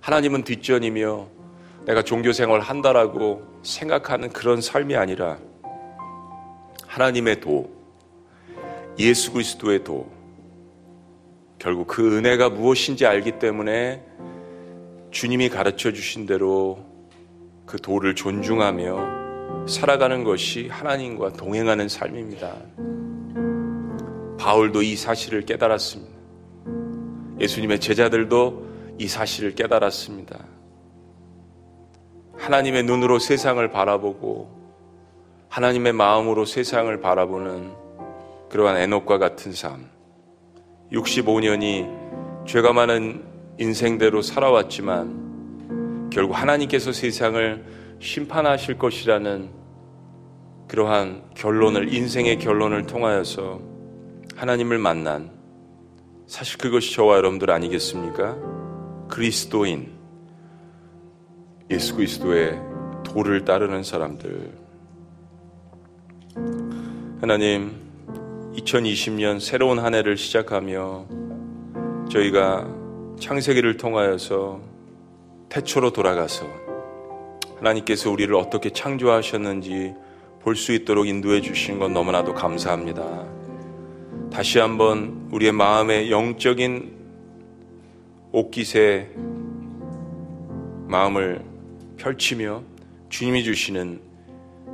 하나님은 뒷전이며 내가 종교 생활 한다라고 생각하는 그런 삶이 아니라 하나님의 도, 예수 그리스도의 도, 결국 그 은혜가 무엇인지 알기 때문에 주님이 가르쳐 주신 대로 그 도를 존중하며 살아가는 것이 하나님과 동행하는 삶입니다. 바울도 이 사실을 깨달았습니다. 예수님의 제자들도 이 사실을 깨달았습니다. 하나님의 눈으로 세상을 바라보고 하나님의 마음으로 세상을 바라보는 그러한 에녹과 같은 삶. 65년이 죄가 많은 인생대로 살아왔지만 결국 하나님께서 세상을 심판하실 것이라는 그러한 결론을, 인생의 결론을 통하여서 하나님을 만난 사실 그것이 저와 여러분들 아니겠습니까? 그리스도인, 예수 그리스도의 도를 따르는 사람들. 하나님, 2020년 새로운 한 해를 시작하며 저희가 창세기를 통하여서 태초로 돌아가서 하나님께서 우리를 어떻게 창조하셨는지 볼 수 있도록 인도해 주신 건 너무나도 감사합니다. 다시 한번 우리의 마음의 영적인 옥깃에 마음을 펼치며 주님이 주시는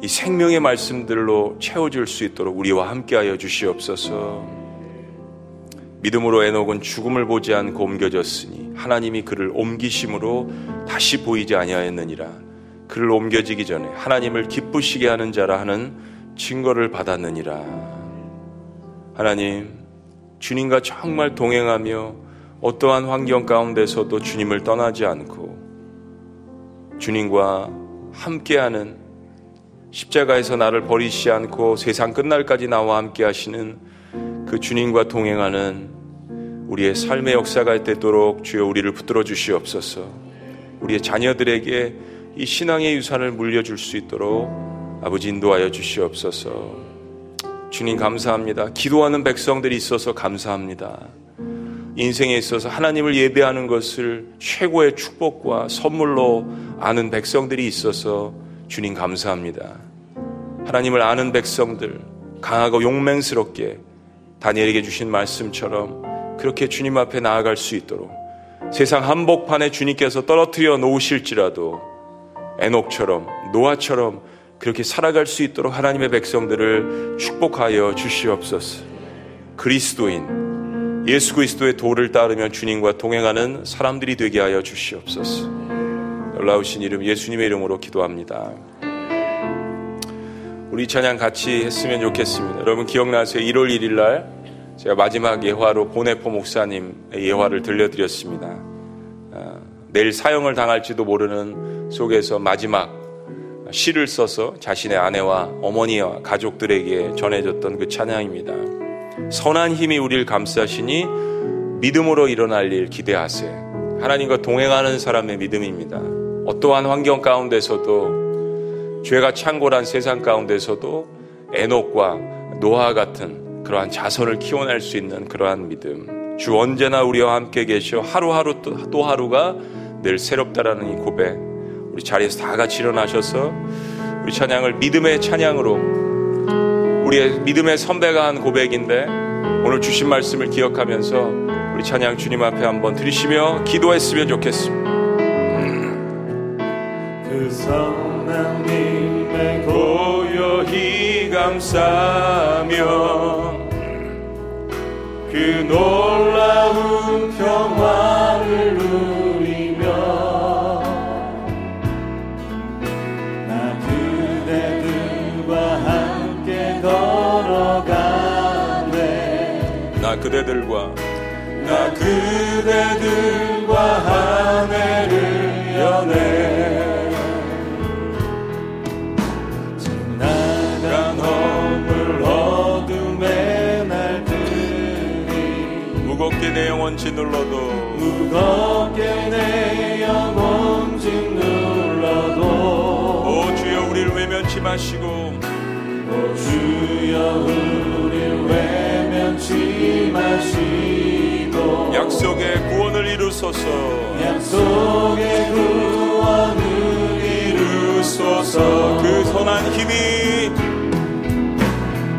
이 생명의 말씀들로 채워줄 수 있도록 우리와 함께하여 주시옵소서. 믿음으로 에녹은 죽음을 보지 않고 옮겨졌으니 하나님이 그를 옮기심으로 다시 보이지 아니하였느니라. 그를 옮겨지기 전에 하나님을 기쁘시게 하는 자라 하는 증거를 받았느니라. 하나님, 주님과 정말 동행하며 어떠한 환경 가운데서도 주님을 떠나지 않고 주님과 함께하는 십자가에서 나를 버리시 않고 세상 끝날까지 나와 함께 하시는 그 주님과 동행하는 우리의 삶의 역사가 되도록 주여 우리를 붙들어 주시옵소서. 우리의 자녀들에게 이 신앙의 유산을 물려줄 수 있도록 아버지 인도하여 주시옵소서. 주님 감사합니다. 기도하는 백성들이 있어서 감사합니다. 인생에 있어서 하나님을 예배하는 것을 최고의 축복과 선물로 아는 백성들이 있어서 주님 감사합니다. 하나님을 아는 백성들 강하고 용맹스럽게 다니엘에게 주신 말씀처럼 그렇게 주님 앞에 나아갈 수 있도록 세상 한복판에 주님께서 떨어뜨려 놓으실지라도 에녹처럼 노아처럼 그렇게 살아갈 수 있도록 하나님의 백성들을 축복하여 주시옵소서. 그리스도인 예수 그리스도의 도를 따르며 주님과 동행하는 사람들이 되게 하여 주시옵소서. 놀라우신 이름 예수님의 이름으로 기도합니다. 우리 찬양 같이 했으면 좋겠습니다. 여러분 기억나세요? 1월 1일 날 제가 마지막 예화로 보네포 목사님의 예화를 들려드렸습니다. 아, 내일 사형을 당할지도 모르는 속에서 마지막 시를 써서 자신의 아내와 어머니와 가족들에게 전해졌던 그 찬양입니다. 선한 힘이 우리를 감싸시니 믿음으로 일어날 일 기대하세요. 하나님과 동행하는 사람의 믿음입니다. 어떠한 환경 가운데서도 죄가 창궐한 세상 가운데서도 에녹과 노아 같은 그러한 자손을 키워낼 수 있는 그러한 믿음. 주 언제나 우리와 함께 계셔 하루하루 또, 또 하루가 늘 새롭다라는 이 고백. 우리 자리에서 다 같이 일어나셔서 우리 찬양을 믿음의 찬양으로 우리의 믿음의 선배가 한 고백인데 오늘 주신 말씀을 기억하면서 우리 찬양 주님 앞에 한번 드리시며 기도했으면 좋겠습니다. 그 성남님의 고요히 감싸며 그 놀라운 평화를 누리며 나 그대들과 함께 걸어가네. 나 그대들과 나 그대들과 하늘을 여네 내 영혼 짓눌러도 무겁게 내 영혼 짓눌러도 오 주여 우리를 외면치 마시고. 오 주여 우릴 외면치 마시고. 약속의 구원을 이루소서. 약속의 구원을 이루소서. 그 선한 힘이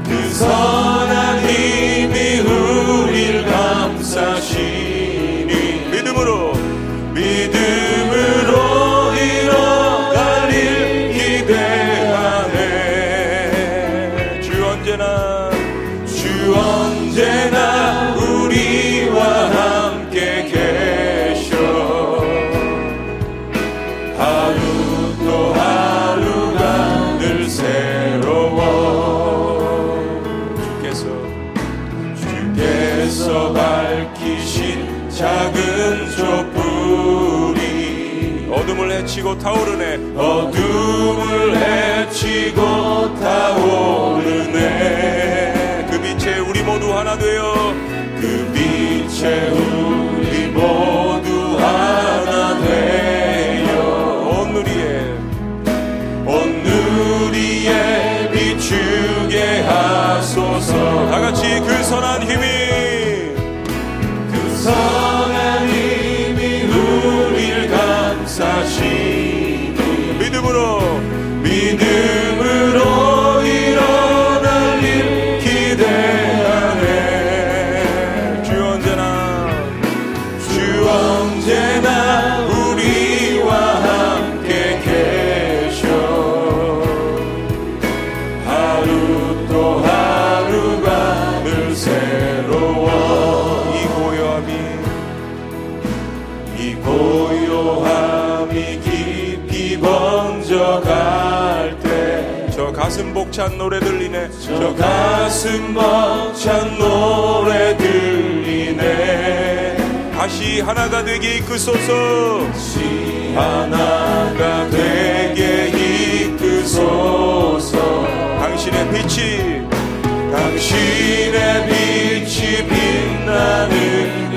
그 선한 헤치고 타오르네. 어둠 벅찬 노래 들리네. 저 가슴 벅찬 노래 들리네. 다시 하나가 되게 이끄소서. 다시 하나가 되게 이끄소서. 당신의 빛이 당신의 빛이 빛나는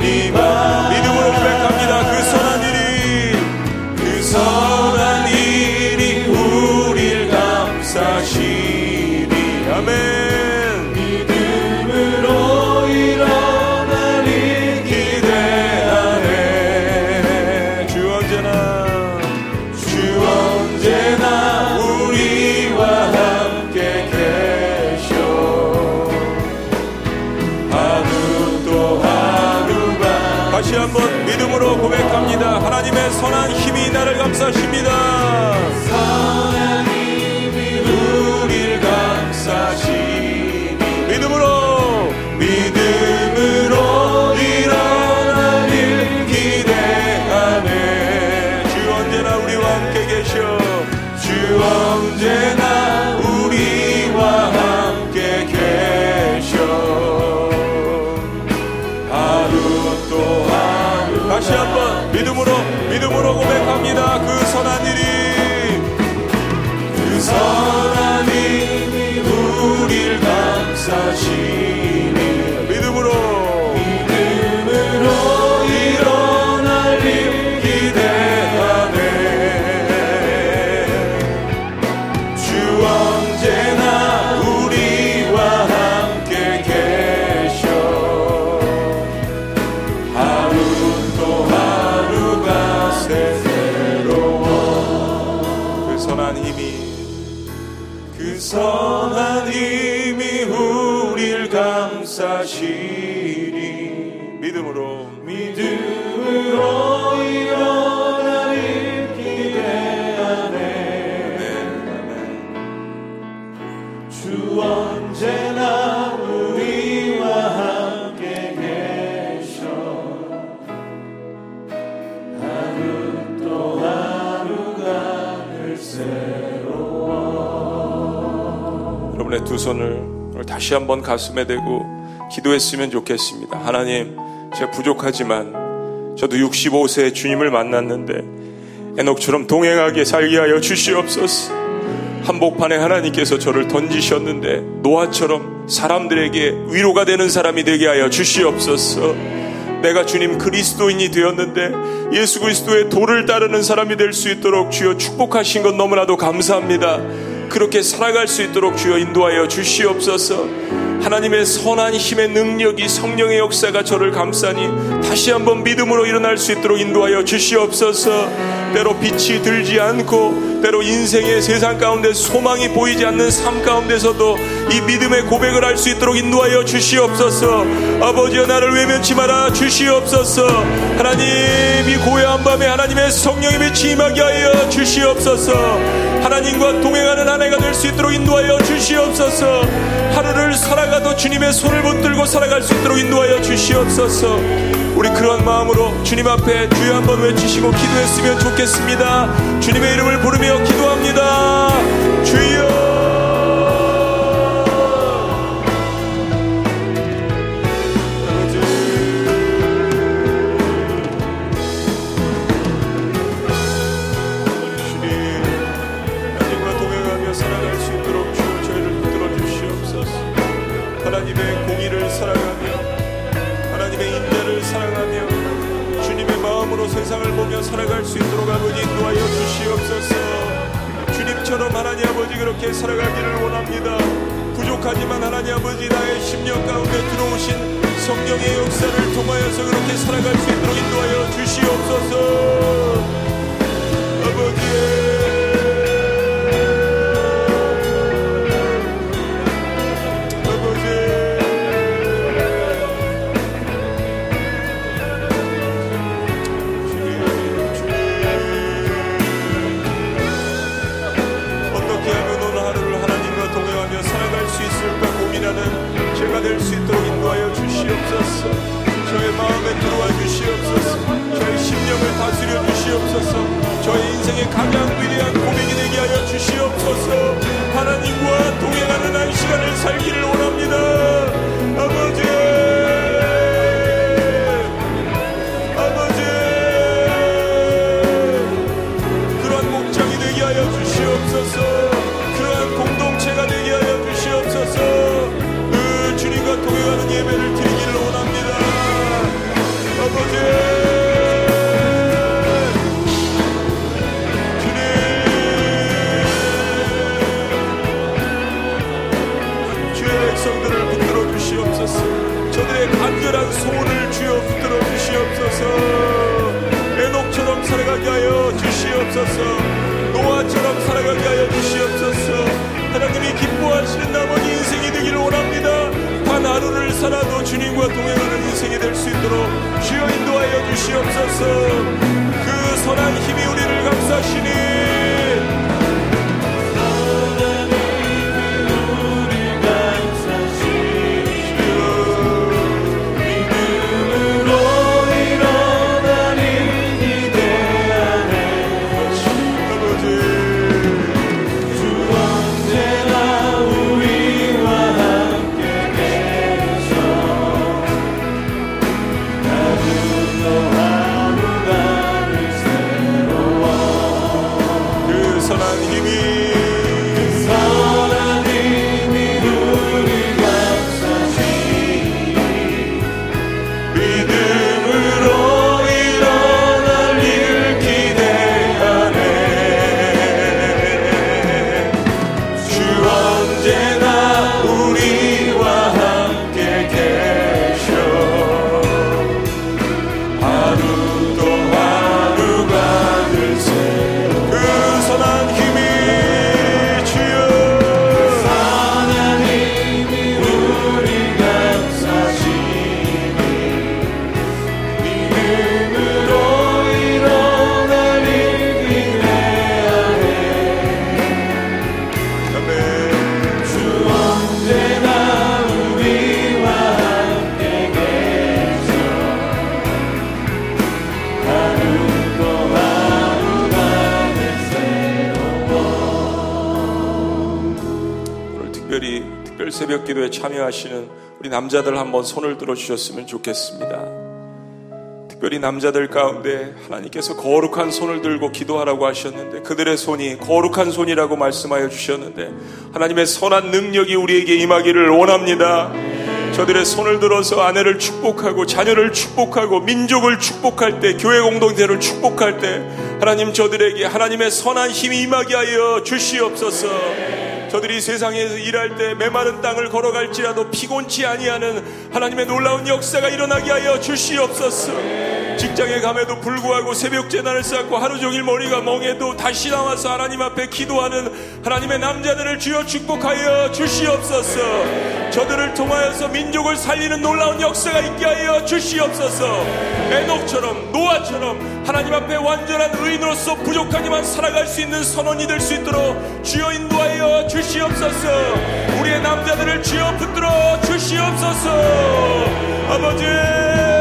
다시 한번 가슴에 대고 기도했으면 좋겠습니다. 하나님, 제가 부족하지만 저도 65세에 주님을 만났는데 에녹처럼 동행하게 살게 하여 주시옵소서. 한복판에 하나님께서 저를 던지셨는데 노아처럼 사람들에게 위로가 되는 사람이 되게 하여 주시옵소서. 내가 주님 그리스도인이 되었는데 예수 그리스도의 도를 따르는 사람이 될 수 있도록 주여 축복하신 것 너무나도 감사합니다. 그렇게 살아갈 수 있도록 주여 인도하여 주시옵소서. 하나님의 선한 힘의 능력이 성령의 역사가 저를 감싸니 다시 한번 믿음으로 일어날 수 있도록 인도하여 주시옵소서. 때로 빛이 들지 않고 때로 인생의 세상 가운데 소망이 보이지 않는 삶 가운데서도 이 믿음의 고백을 할 수 있도록 인도하여 주시옵소서. 아버지여 나를 외면치 마라 주시옵소서. 하나님 이 고요한 밤에 하나님의 성령님이 임하게 하여 주시옵소서. 하나님과 동행하는 아내가 될 수 있도록 인도하여 주시옵소서. 하루를 살아가도 주님의 손을 붙들고 살아갈 수 있도록 인도하여 주시옵소서. 우리 그런 마음으로 주님 앞에 주여 한번 외치시고 기도했으면 좋겠습니다. 주님의 이름을 부르며 기도합니다. 주여. 보며 살아갈 수 있도록 아버지 인도하여 주시옵소서. 주님처럼 하나님 아버지 그렇게 살아가기를 원합니다. 부족하지만 하나님 아버지 나의 심령 가운데 들어오신 성령의 역사를 통하여서 그렇게 살아갈 수 있도록 인도하여 주시옵소서. 아버지. 마음에 들어와 주시옵소서. 저희 심령을 다스려 주시옵소서. 저희 인생의 가장 위대한 고백이 되게 하여 주시옵소서. 하나님과 동행하는 한 시간을 살기를 원합니다. 아버지! 아버지, 그러한 목적이 되게 하여 그 주님과 동행하는 예배를 드리기를 원합니다. 저들의 간절한 소원을 붙들어 주시옵소서. 노아처럼 살아가게 하여 주시옵소서. 하나님이 기뻐하시는 나머지 인생이 되기를 원합니다. 단 하루를 살아도 주님과 동행하는 인생이 될 수 있도록 주여 인도하여 주시옵소서. 그 선한 힘이 우리를 감싸시니 한번 손을 들어 주셨으면 좋겠습니다. 특별히 남자들 가운데 하나님께서 거룩한 손을 들고 기도하라고 하셨는데 그들의 손이 거룩한 손이라고 말씀하여 주셨는데 하나님의 선한 능력이 우리에게 임하기를 원합니다. 저들의 손을 들어서 아내를 축복하고 자녀를 축복하고 민족을 축복할 때 교회 공동체를 축복할 때 하나님 저들에게 하나님의 선한 힘이 임하게 하여 주시옵소서. 저들이 세상에서 일할 때 메마른 땅을 걸어갈지라도 피곤치 아니하는 하나님의 놀라운 역사가 일어나게 하여 주시옵소서. 직장에 감에도 불구하고 새벽 재단을 쌓고 하루 종일 머리가 멍해도 다시 나와서 하나님 앞에 기도하는 하나님의 남자들을 주여 축복하여 주시옵소서. 저들을 통하여서 민족을 살리는 놀라운 역사가 있게 하여 주시옵소서. 에녹처럼 노아처럼 하나님 앞에 완전한 의인으로서 부족하지만 살아갈 수 있는 선원이 될 수 있도록 주여 인도하여 주시옵소서. 우리의 남자들을 주여 붙들어 주시옵소서. 아버지.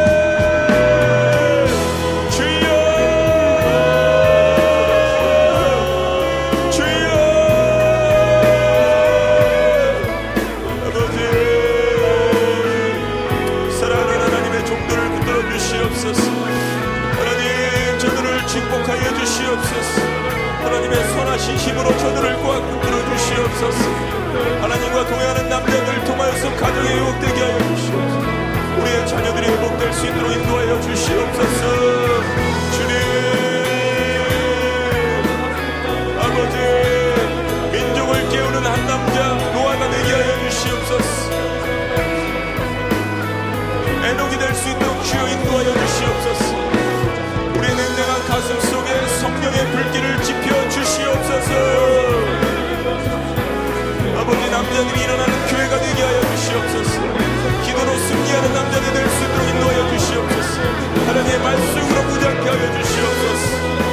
주시옵소서. 하나님과 동행하는 남자들 통하여서 가정에 회복되게 하여 주시옵소서. 우리의 자녀들이 회복될 수 있도록 인도하여 주시옵소서. 주님 아버지 민족을 깨우는 한 남자 노아가 되게 하여 주시옵소서. 애녹이 될 수 있도록 주여 인도하여 주시옵소서. 우리의 냉랭한 가슴 속에 성령의 불길을 지펴 주시옵소서 아버지 남자들이 일어나는 교회가 되게 하여 주시옵소서. 기도로 승리하는 남자들이 될 수 있도록 인도하여 주시옵소서. 하나님의 말씀으로 무장케 하여 주시옵소서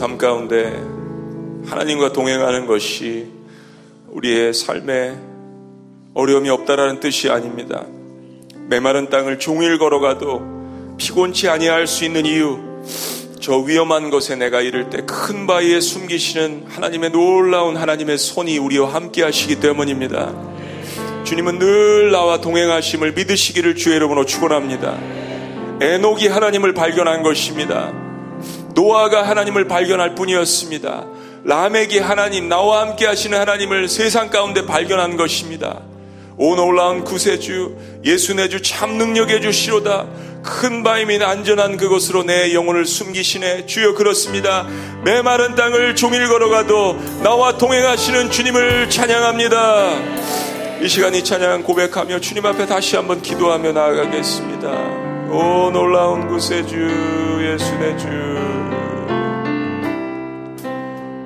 삶 가운데 하나님과 동행하는 것이 우리의 삶에 어려움이 없다라는 뜻이 아닙니다. 메마른 땅을 종일 걸어가도 피곤치 아니할 수 있는 이유, 저 위험한 것에 내가 이를 때 큰 바위에 숨기시는 하나님의 놀라운 하나님의 손이 우리와 함께 하시기 때문입니다. 주님은 늘 나와 동행하심을 믿으시기를 주의 이름으로 축원합니다. 에녹이 하나님을 발견한 것입니다. 노아가 하나님을 발견할 뿐이었습니다. 라멕이 하나님, 나와 함께 하시는 하나님을 세상 가운데 발견한 것입니다. 오 놀라운 구세주, 예수 내 주 참 능력의 주시로다. 큰 바위 및 안전한 그곳으로 내 영혼을 숨기시네. 주여 그렇습니다. 메마른 땅을 종일 걸어가도 나와 동행하시는 주님을 찬양합니다. 이 시간 이 찬양 고백하며 주님 앞에 다시 한번 기도하며 나아가겠습니다. 오 놀라운 구세주 예수 내 주.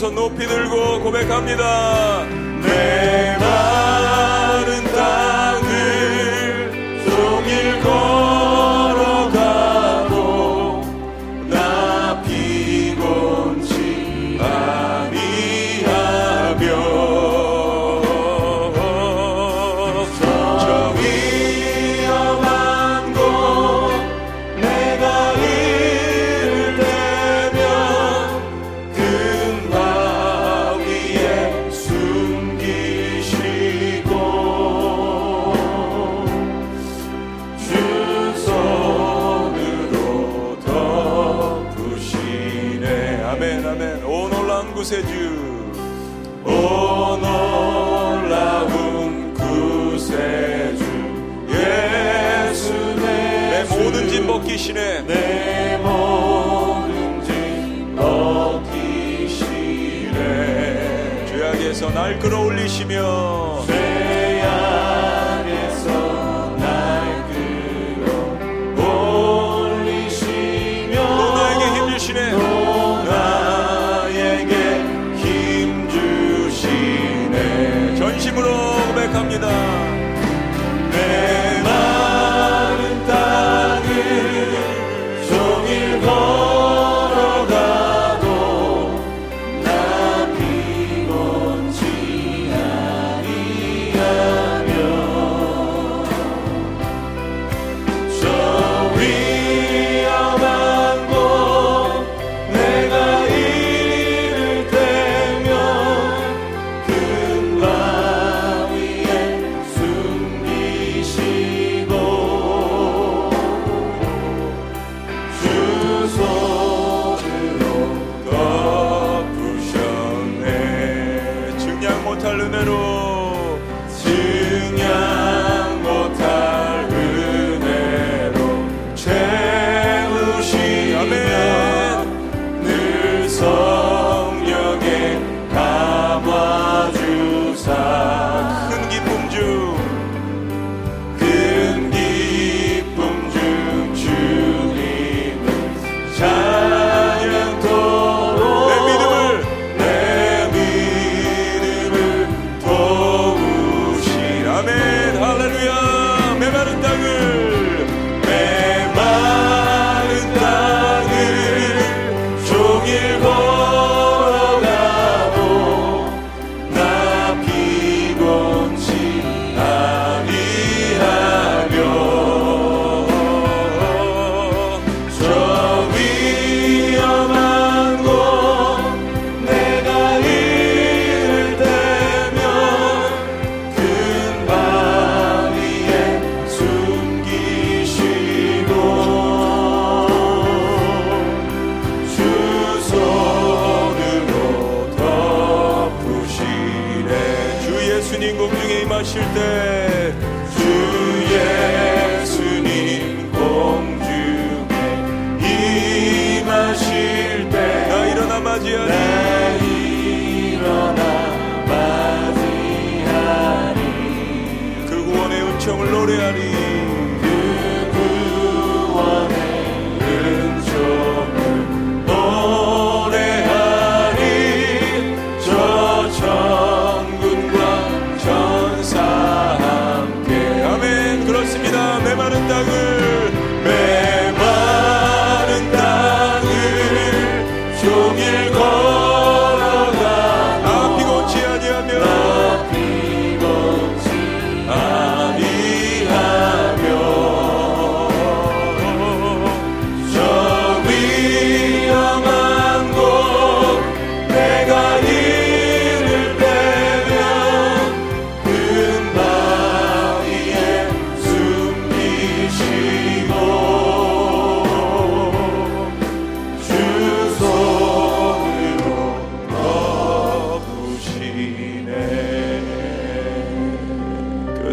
두 손 높이 들고 고백합니다. 내 마음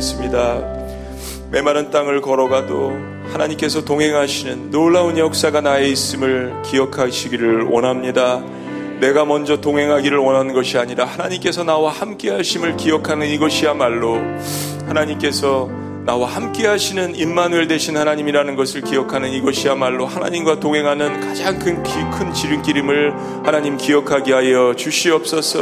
믿습니다. 메마른 땅을 걸어가도 하나님께서 동행하시는 놀라운 역사가 나에 있음을 기억하시기를 원합니다. 내가 먼저 동행하기를 원하는 것이 아니라 하나님께서 나와 함께 하심을 기억하는 이것이야말로 하나님께서 나와 함께 하시는 임마누엘 되신 하나님이라는 것을 기억하는 이것이야말로 하나님과 동행하는 가장 큰, 큰 지름길임을 하나님 기억하게 하여 주시옵소서.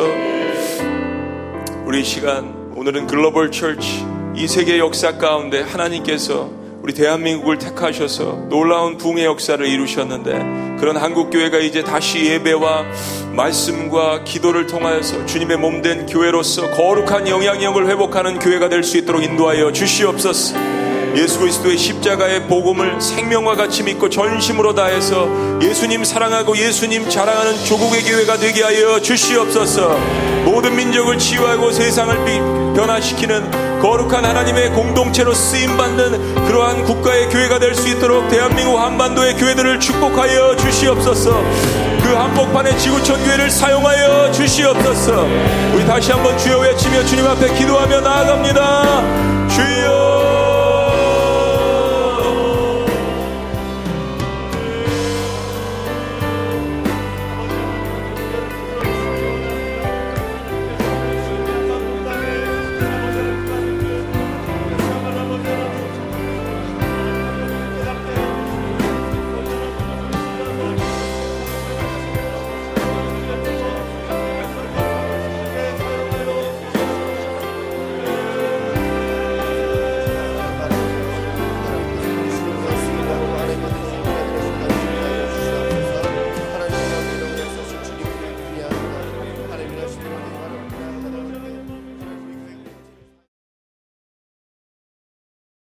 우리 시간 오늘은 글로벌 철치 이 세계 역사 가운데 하나님께서 우리 대한민국을 택하셔서 놀라운 붕의 역사를 이루셨는데 그런 한국교회가 이제 다시 예배와 말씀과 기도를 통하여서 주님의 몸된 교회로서 거룩한 영향력을 회복하는 교회가 될 수 있도록 인도하여 주시옵소서. 예수 그리스도의 십자가의 복음을 생명과 같이 믿고 전심으로 다해서 예수님 사랑하고 예수님 자랑하는 조국의 교회가 되게 하여 주시옵소서. 모든 민족을 치유하고 세상을 변화시키는 거룩한 하나님의 공동체로 쓰임 받는 그러한 국가의 교회가 될 수 있도록 대한민국 한반도의 교회들을 축복하여 주시옵소서. 그 한복판의 지구촌 교회를 사용하여 주시옵소서. 우리 다시 한번 주여 외치며 주님 앞에 기도하며 나아갑니다. 주여